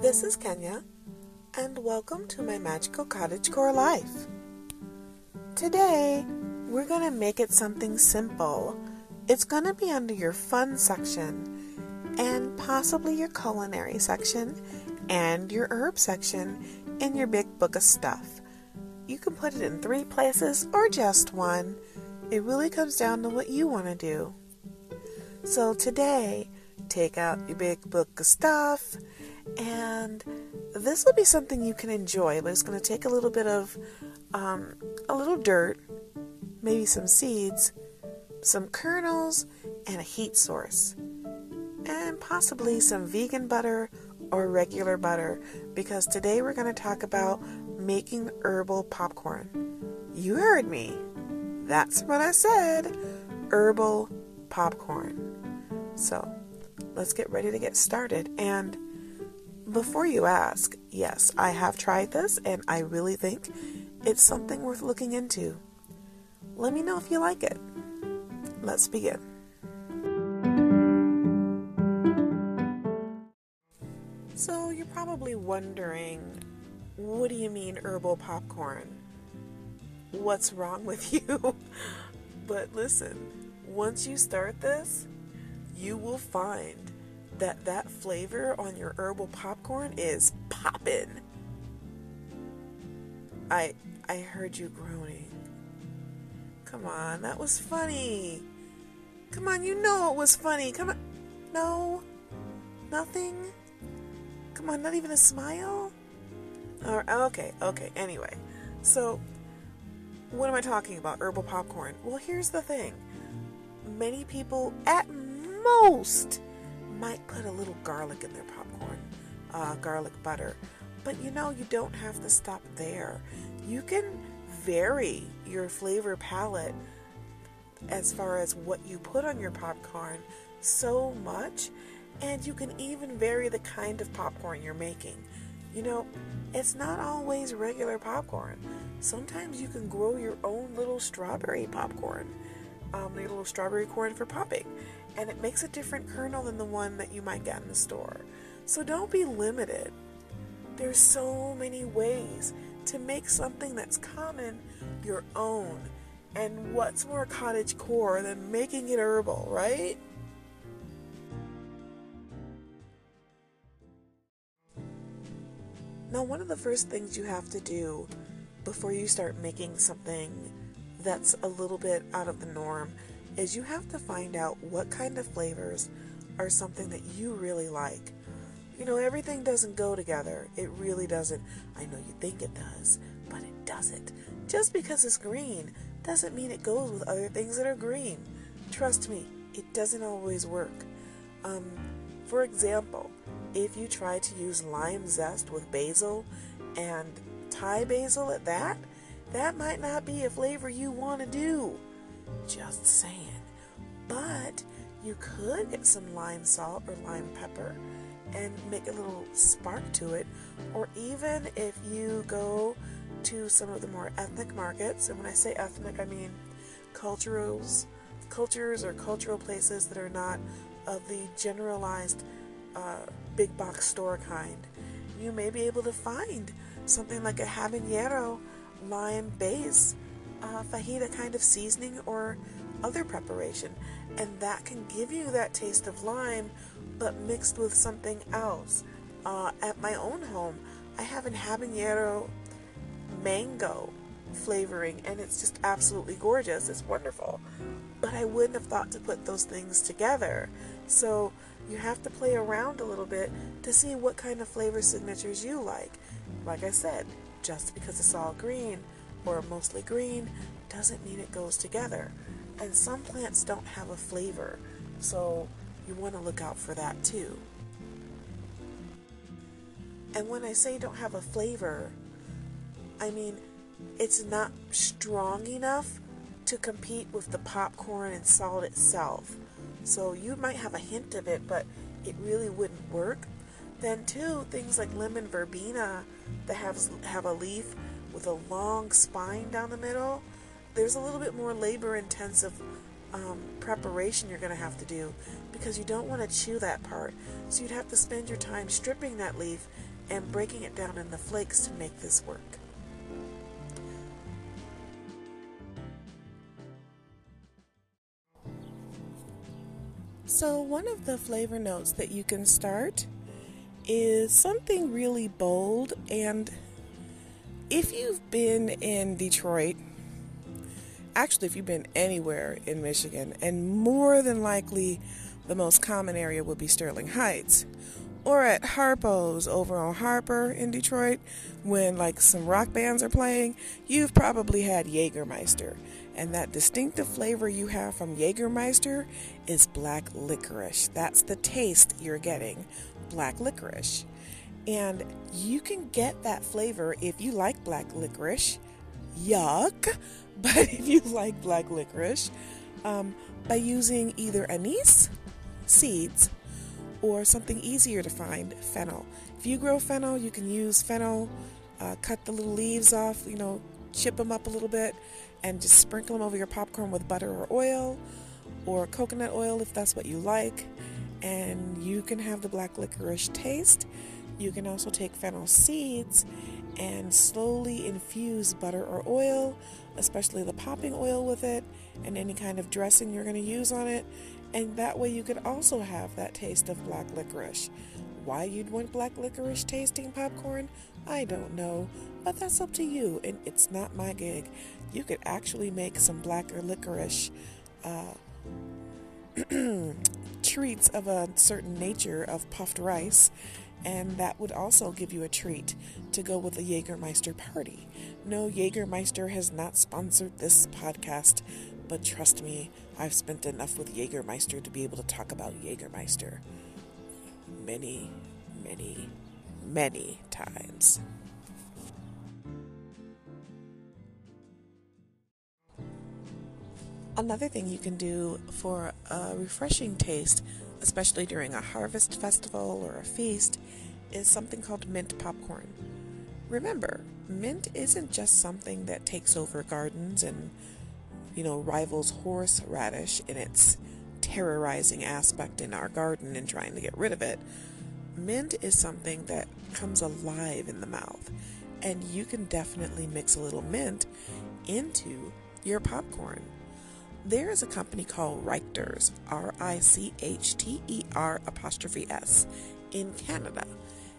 This is Kenya, and welcome to my magical cottage core life. Today, we're going to make it something simple. It's going to be under your fun section, and possibly your culinary section, and your herb section in your big book of stuff. You can put it in three places or just one. It really comes down to what you want to do. So today, take out your big book of stuff, and this will be something you can enjoy. But it's going to take a little bit of um, a little dirt, maybe some seeds, some kernels, and a heat source, and possibly some vegan butter or regular butter. Because today we're going to talk about making herbal popcorn. You heard me. That's what I said. Herbal popcorn. So, let's get ready to get started. And before you ask, yes, I have tried this and I really think it's something worth looking into. Let me know if you like it. Let's begin. So, you're probably wondering what do you mean herbal popcorn? What's wrong with you? but listen, once you start this, you will find that that flavor on your herbal popcorn is poppin'. I I heard you groaning. Come on, that was funny. Come on, you know it was funny. Come on. No. Nothing. Come on, not even a smile? Or, okay, okay. Anyway, so what am I talking about? Herbal popcorn. Well, here's the thing. Many people, at most, might put a little garlic in their popcorn, uh, garlic butter. But you know, you don't have to stop there. You can vary your flavor palette as far as what you put on your popcorn so much, and you can even vary the kind of popcorn you're making. You know, it's not always regular popcorn. Sometimes you can grow your own little strawberry popcorn, um, your little strawberry corn for popping, and it makes a different kernel than the one that you might get in the store. So don't be limited. There's so many ways to make something that's common your own. And what's more cottage core than making it herbal, right? Now, one of the first things you have to do before you start making something that's a little bit out of the norm is you have to find out what kind of flavors are something that you really like. You know, everything doesn't go together. It really doesn't. I know you think it does, but it doesn't. Just because it's green doesn't mean it goes with other things that are green. Trust me, it doesn't always work. Um, for example, if you try to use lime zest with basil and Thai basil at that, that might not be a flavor you want to do. Just saying. But you could get some lime salt or lime pepper and make a little spark to it. Or even if you go to some of the more ethnic markets, and when I say ethnic, I mean cultures, cultures or cultural places that are not of the generalized uh, big box store kind, you may be able to find something like a habanero lime base uh, fajita kind of seasoning or other preparation, and that can give you that taste of lime, but mixed with something else. Uh, at my own home, I have an habanero mango flavoring, and it's just absolutely gorgeous. It's wonderful. But I wouldn't have thought to put those things together. So you have to play around a little bit to see what kind of flavor signatures you like. Like I said, just because it's all green or mostly green doesn't mean it goes together. And some plants don't have a flavor, so you want to look out for that too. And when I say don't have a flavor, I mean it's not strong enough to compete with the popcorn and salt itself. So you might have a hint of it, but it really wouldn't work. Then too, things like lemon verbena that have have a leaf with a long spine down the middle, there's a little bit more labor intensive um, preparation you're going to have to do because you don't want to chew that part. So you'd have to spend your time stripping that leaf and breaking it down in the flakes to make this work. So, one of the flavor notes that you can start is something really bold. And if you've been in Detroit, actually, if you've been anywhere in Michigan, and more than likely the most common area would be Sterling Heights, or at Harpo's over on Harper in Detroit, when like some rock bands are playing, you've probably had Jägermeister. And that distinctive flavor you have from Jägermeister is black licorice. That's the taste you're getting black licorice. And you can get that flavor if you like black licorice. Yuck! But if you like black licorice, um, by using either anise seeds or something easier to find, fennel. If you grow fennel, you can use fennel, uh, cut the little leaves off, you know, chip them up a little bit, and just sprinkle them over your popcorn with butter or oil or coconut oil if that's what you like and you can have the black licorice taste. You can also take fennel seeds and slowly infuse butter or oil, especially the popping oil with it, and any kind of dressing you're going to use on it. And that way you could also have that taste of black licorice. Why you'd want black licorice tasting popcorn, I don't know, but that's up to you, and it's not my gig. You could actually make some black licorice uh, treats of a certain nature of puffed rice, and that would also give you a treat to go with a Jägermeister party. No, Jägermeister has not sponsored this podcast, but trust me, I've spent enough with Jägermeister to be able to talk about Jägermeister many, many, many times. Another thing you can do for a refreshing taste, especially during a harvest festival or a feast, is something called mint popcorn. Remember, mint isn't just something that takes over gardens and, you know, rivals horseradish in its terrorizing aspect in our garden and trying to get rid of it. Mint is something that comes alive in the mouth, and you can definitely mix a little mint into your popcorn. There is a company called Richters, R I C H T E R apostrophe S, in Canada,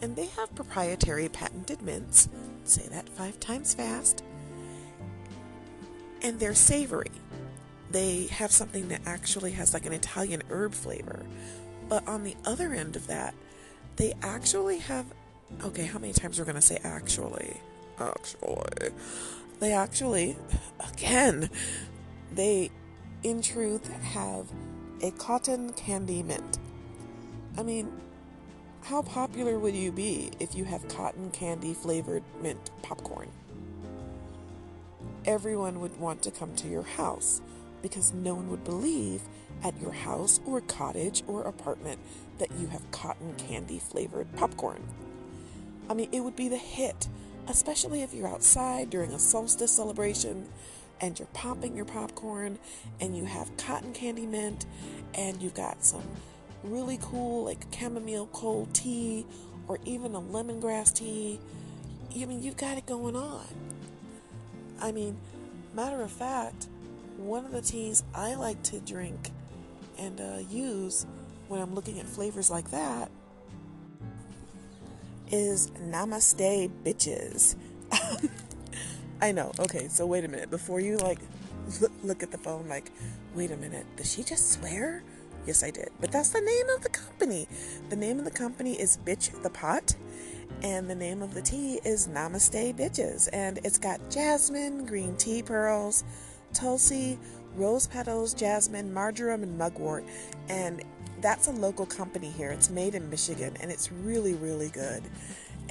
and they have proprietary patented mints. Say that five times fast. And they're savory. They have something that actually has like an Italian herb flavor. But on the other end of that, they actually have. Okay, how many times we're going to say actually? Actually. They actually, again, they in truth have a cotton candy mint. I mean, how popular would you be if you have cotton candy flavored mint popcorn? Everyone would want to come to your house because no one would believe at your house or cottage or apartment that you have cotton candy flavored popcorn. I mean, it would be the hit, especially if you're outside during a solstice celebration and you're popping your popcorn and you have cotton candy mint and you've got some really cool like chamomile cold tea or even a lemongrass tea. I mean, you've got it going on. I mean, matter of fact, one of the teas I like to drink and uh, use when I'm looking at flavors like that is Namaste Bitches. I know. Okay, so wait a minute. Before you like look at the phone, like, wait a minute, did she just swear? Yes, I did. But that's the name of the company. The name of the company is Bitch the Pot, and the name of the tea is Namaste Bitches. And it's got jasmine, green tea pearls, tulsi, rose petals, jasmine, marjoram, and mugwort. And that's a local company here. It's made in Michigan, and it's really, really good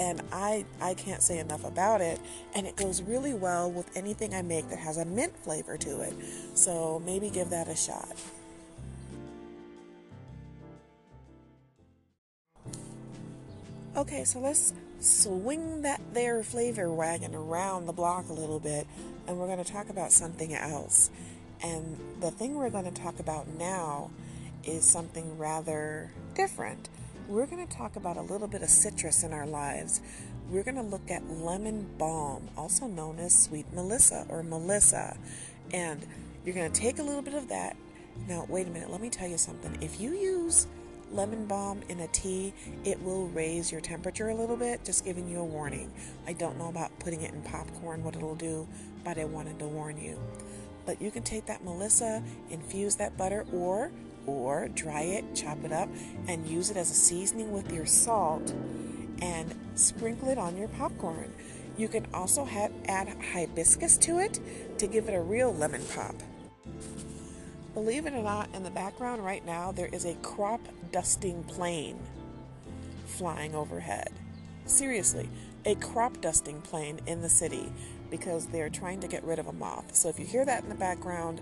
and I I can't say enough about it and it goes really well with anything I make that has a mint flavor to it. So maybe give that a shot. Okay, so let's swing that there flavor wagon around the block a little bit and we're going to talk about something else. And the thing we're going to talk about now is something rather different we're going to talk about a little bit of citrus in our lives. We're going to look at lemon balm, also known as sweet Melissa or Melissa. And you're going to take a little bit of that. Now, wait a minute, let me tell you something. If you use lemon balm in a tea, it will raise your temperature a little bit, just giving you a warning. I don't know about putting it in popcorn, what it'll do, but I wanted to warn you. But you can take that Melissa, infuse that butter, or or dry it, chop it up, and use it as a seasoning with your salt and sprinkle it on your popcorn. You can also have, add hibiscus to it to give it a real lemon pop. Believe it or not, in the background right now, there is a crop dusting plane flying overhead. Seriously, a crop dusting plane in the city because they're trying to get rid of a moth. So if you hear that in the background,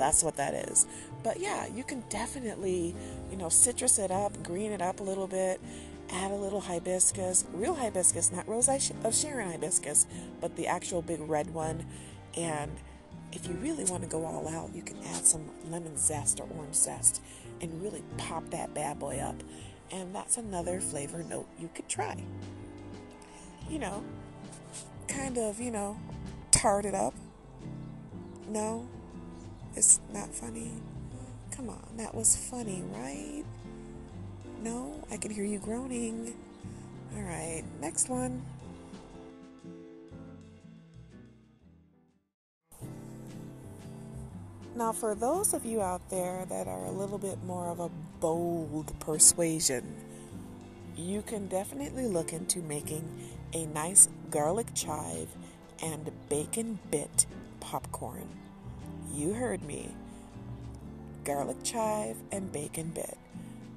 that's what that is. But yeah, you can definitely, you know, citrus it up, green it up a little bit, add a little hibiscus, real hibiscus, not Rose of Sharon hibiscus, but the actual big red one. And if you really want to go all out, you can add some lemon zest or orange zest and really pop that bad boy up. And that's another flavor note you could try. You know, kind of, you know, tart it up. No, it's not funny. Come on, that was funny, right? No, I can hear you groaning. All right, next one. Now, for those of you out there that are a little bit more of a bold persuasion, you can definitely look into making a nice garlic chive and bacon bit popcorn. You heard me. Garlic chive and bacon bit.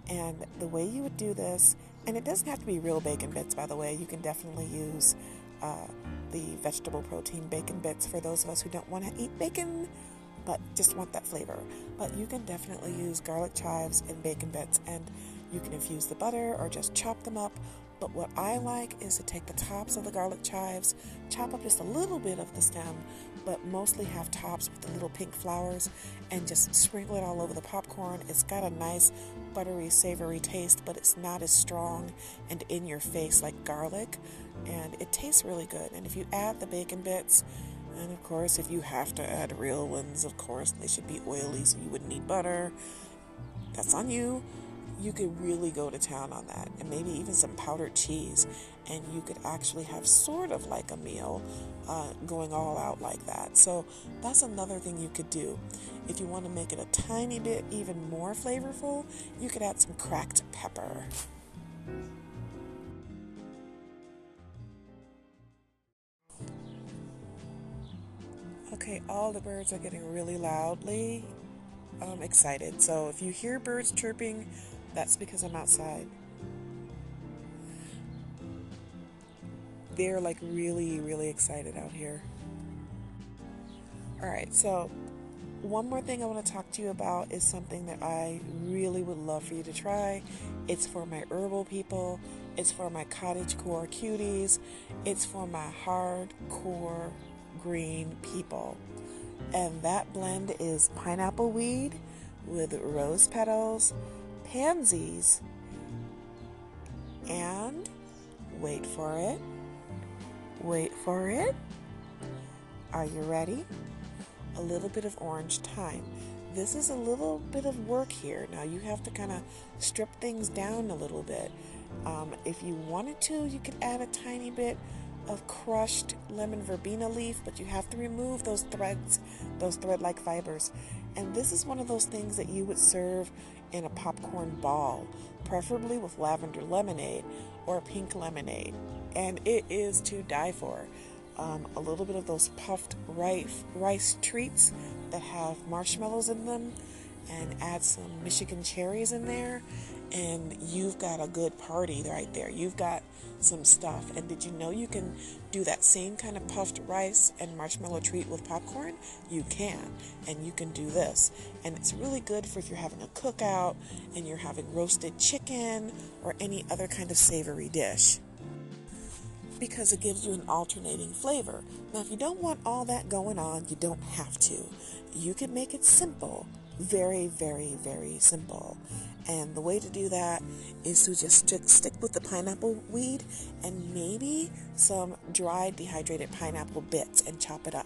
And the way you would do this, and it doesn't have to be real bacon bits, by the way, you can definitely use uh, the vegetable protein bacon bits for those of us who don't want to eat bacon but just want that flavor. But you can definitely use garlic chives and bacon bits, and you can infuse the butter or just chop them up. But what I like is to take the tops of the garlic chives, chop up just a little bit of the stem, but mostly have tops with the little pink flowers, and just sprinkle it all over the popcorn. It's got a nice buttery, savory taste, but it's not as strong and in your face like garlic, and it tastes really good. And if you add the bacon bits, and of course, if you have to add real ones, of course, they should be oily so you wouldn't need butter. That's on you. You could really go to town on that, and maybe even some powdered cheese, and you could actually have sort of like a meal uh, going all out like that. So, that's another thing you could do. If you want to make it a tiny bit even more flavorful, you could add some cracked pepper. Okay, all the birds are getting really loudly um, excited. So if you hear birds chirping, that's because I'm outside. They're like really, really excited out here. All right, so one more thing I want to talk to you about is something that I really would love for you to try. It's for my herbal people, it's for my cottage core cuties, it's for my hardcore green people. And that blend is pineapple weed with rose petals, pansies, and wait for it. Wait for it. Are you ready? A little bit of orange thyme. This is a little bit of work here. Now you have to kind of strip things down a little bit. Um, if you wanted to, you could add a tiny bit of crushed lemon verbena leaf, but you have to remove those threads, those thread like fibers. And this is one of those things that you would serve in a popcorn ball, preferably with lavender lemonade or pink lemonade. And it is to die for. Um, a little bit of those puffed rice, rice treats that have marshmallows in them, and add some Michigan cherries in there, and you've got a good party right there. You've got some stuff. And did you know you can do that same kind of puffed rice and marshmallow treat with popcorn? You can. And you can do this. And it's really good for if you're having a cookout and you're having roasted chicken or any other kind of savory dish. Because it gives you an alternating flavor. Now, if you don't want all that going on, you don't have to. You can make it simple very, very, very simple. And the way to do that is to just stick, with the pineapple weed and maybe some dried dehydrated pineapple bits and chop it up.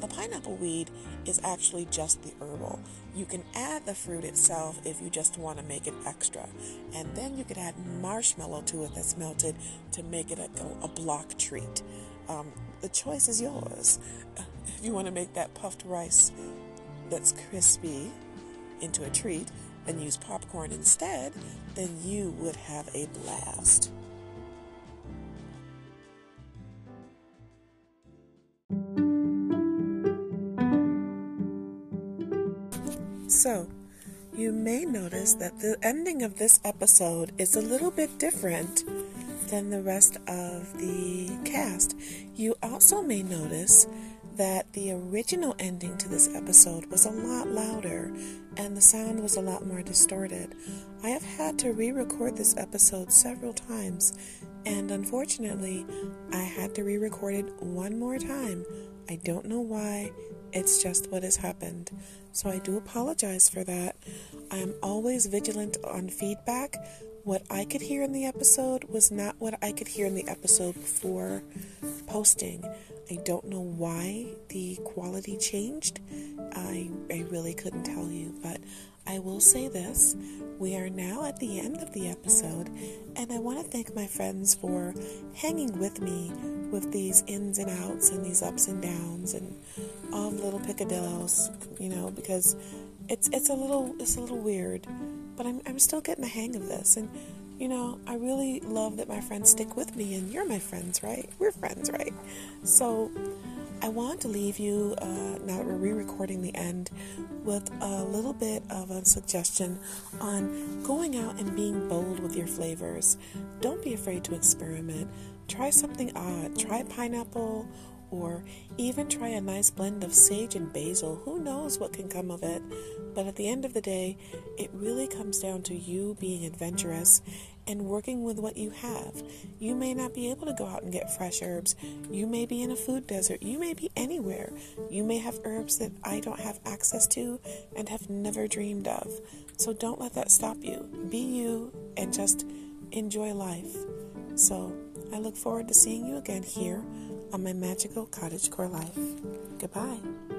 The pineapple weed is actually just the herbal. You can add the fruit itself if you just want to make it extra. And then you could add marshmallow to it that's melted to make it a, a block treat. Um, the choice is yours. If you want to make that puffed rice that's crispy into a treat, and use popcorn instead, then you would have a blast. So, you may notice that the ending of this episode is a little bit different than the rest of the cast. You also may notice that the original ending to this episode was a lot louder and the sound was a lot more distorted. I have had to re record this episode several times, and unfortunately, I had to re record it one more time. I don't know why, it's just what has happened. So I do apologize for that. I am always vigilant on feedback. What I could hear in the episode was not what I could hear in the episode before posting. I don't know why the quality changed. I, I really couldn't tell you, but I will say this. We are now at the end of the episode, and I want to thank my friends for hanging with me with these ins and outs and these ups and downs and all the little picadillos, you know, because it's it's a little it's a little weird, but I'm I'm still getting the hang of this and you know, I really love that my friends stick with me, and you're my friends, right? We're friends, right? So, I want to leave you, uh, now that we're re recording the end, with a little bit of a suggestion on going out and being bold with your flavors. Don't be afraid to experiment. Try something odd. Try pineapple or even try a nice blend of sage and basil. Who knows what can come of it? But at the end of the day, it really comes down to you being adventurous and working with what you have. You may not be able to go out and get fresh herbs. You may be in a food desert. You may be anywhere. You may have herbs that I don't have access to and have never dreamed of. So don't let that stop you. Be you and just enjoy life. So I look forward to seeing you again here on my magical cottagecore life. Goodbye.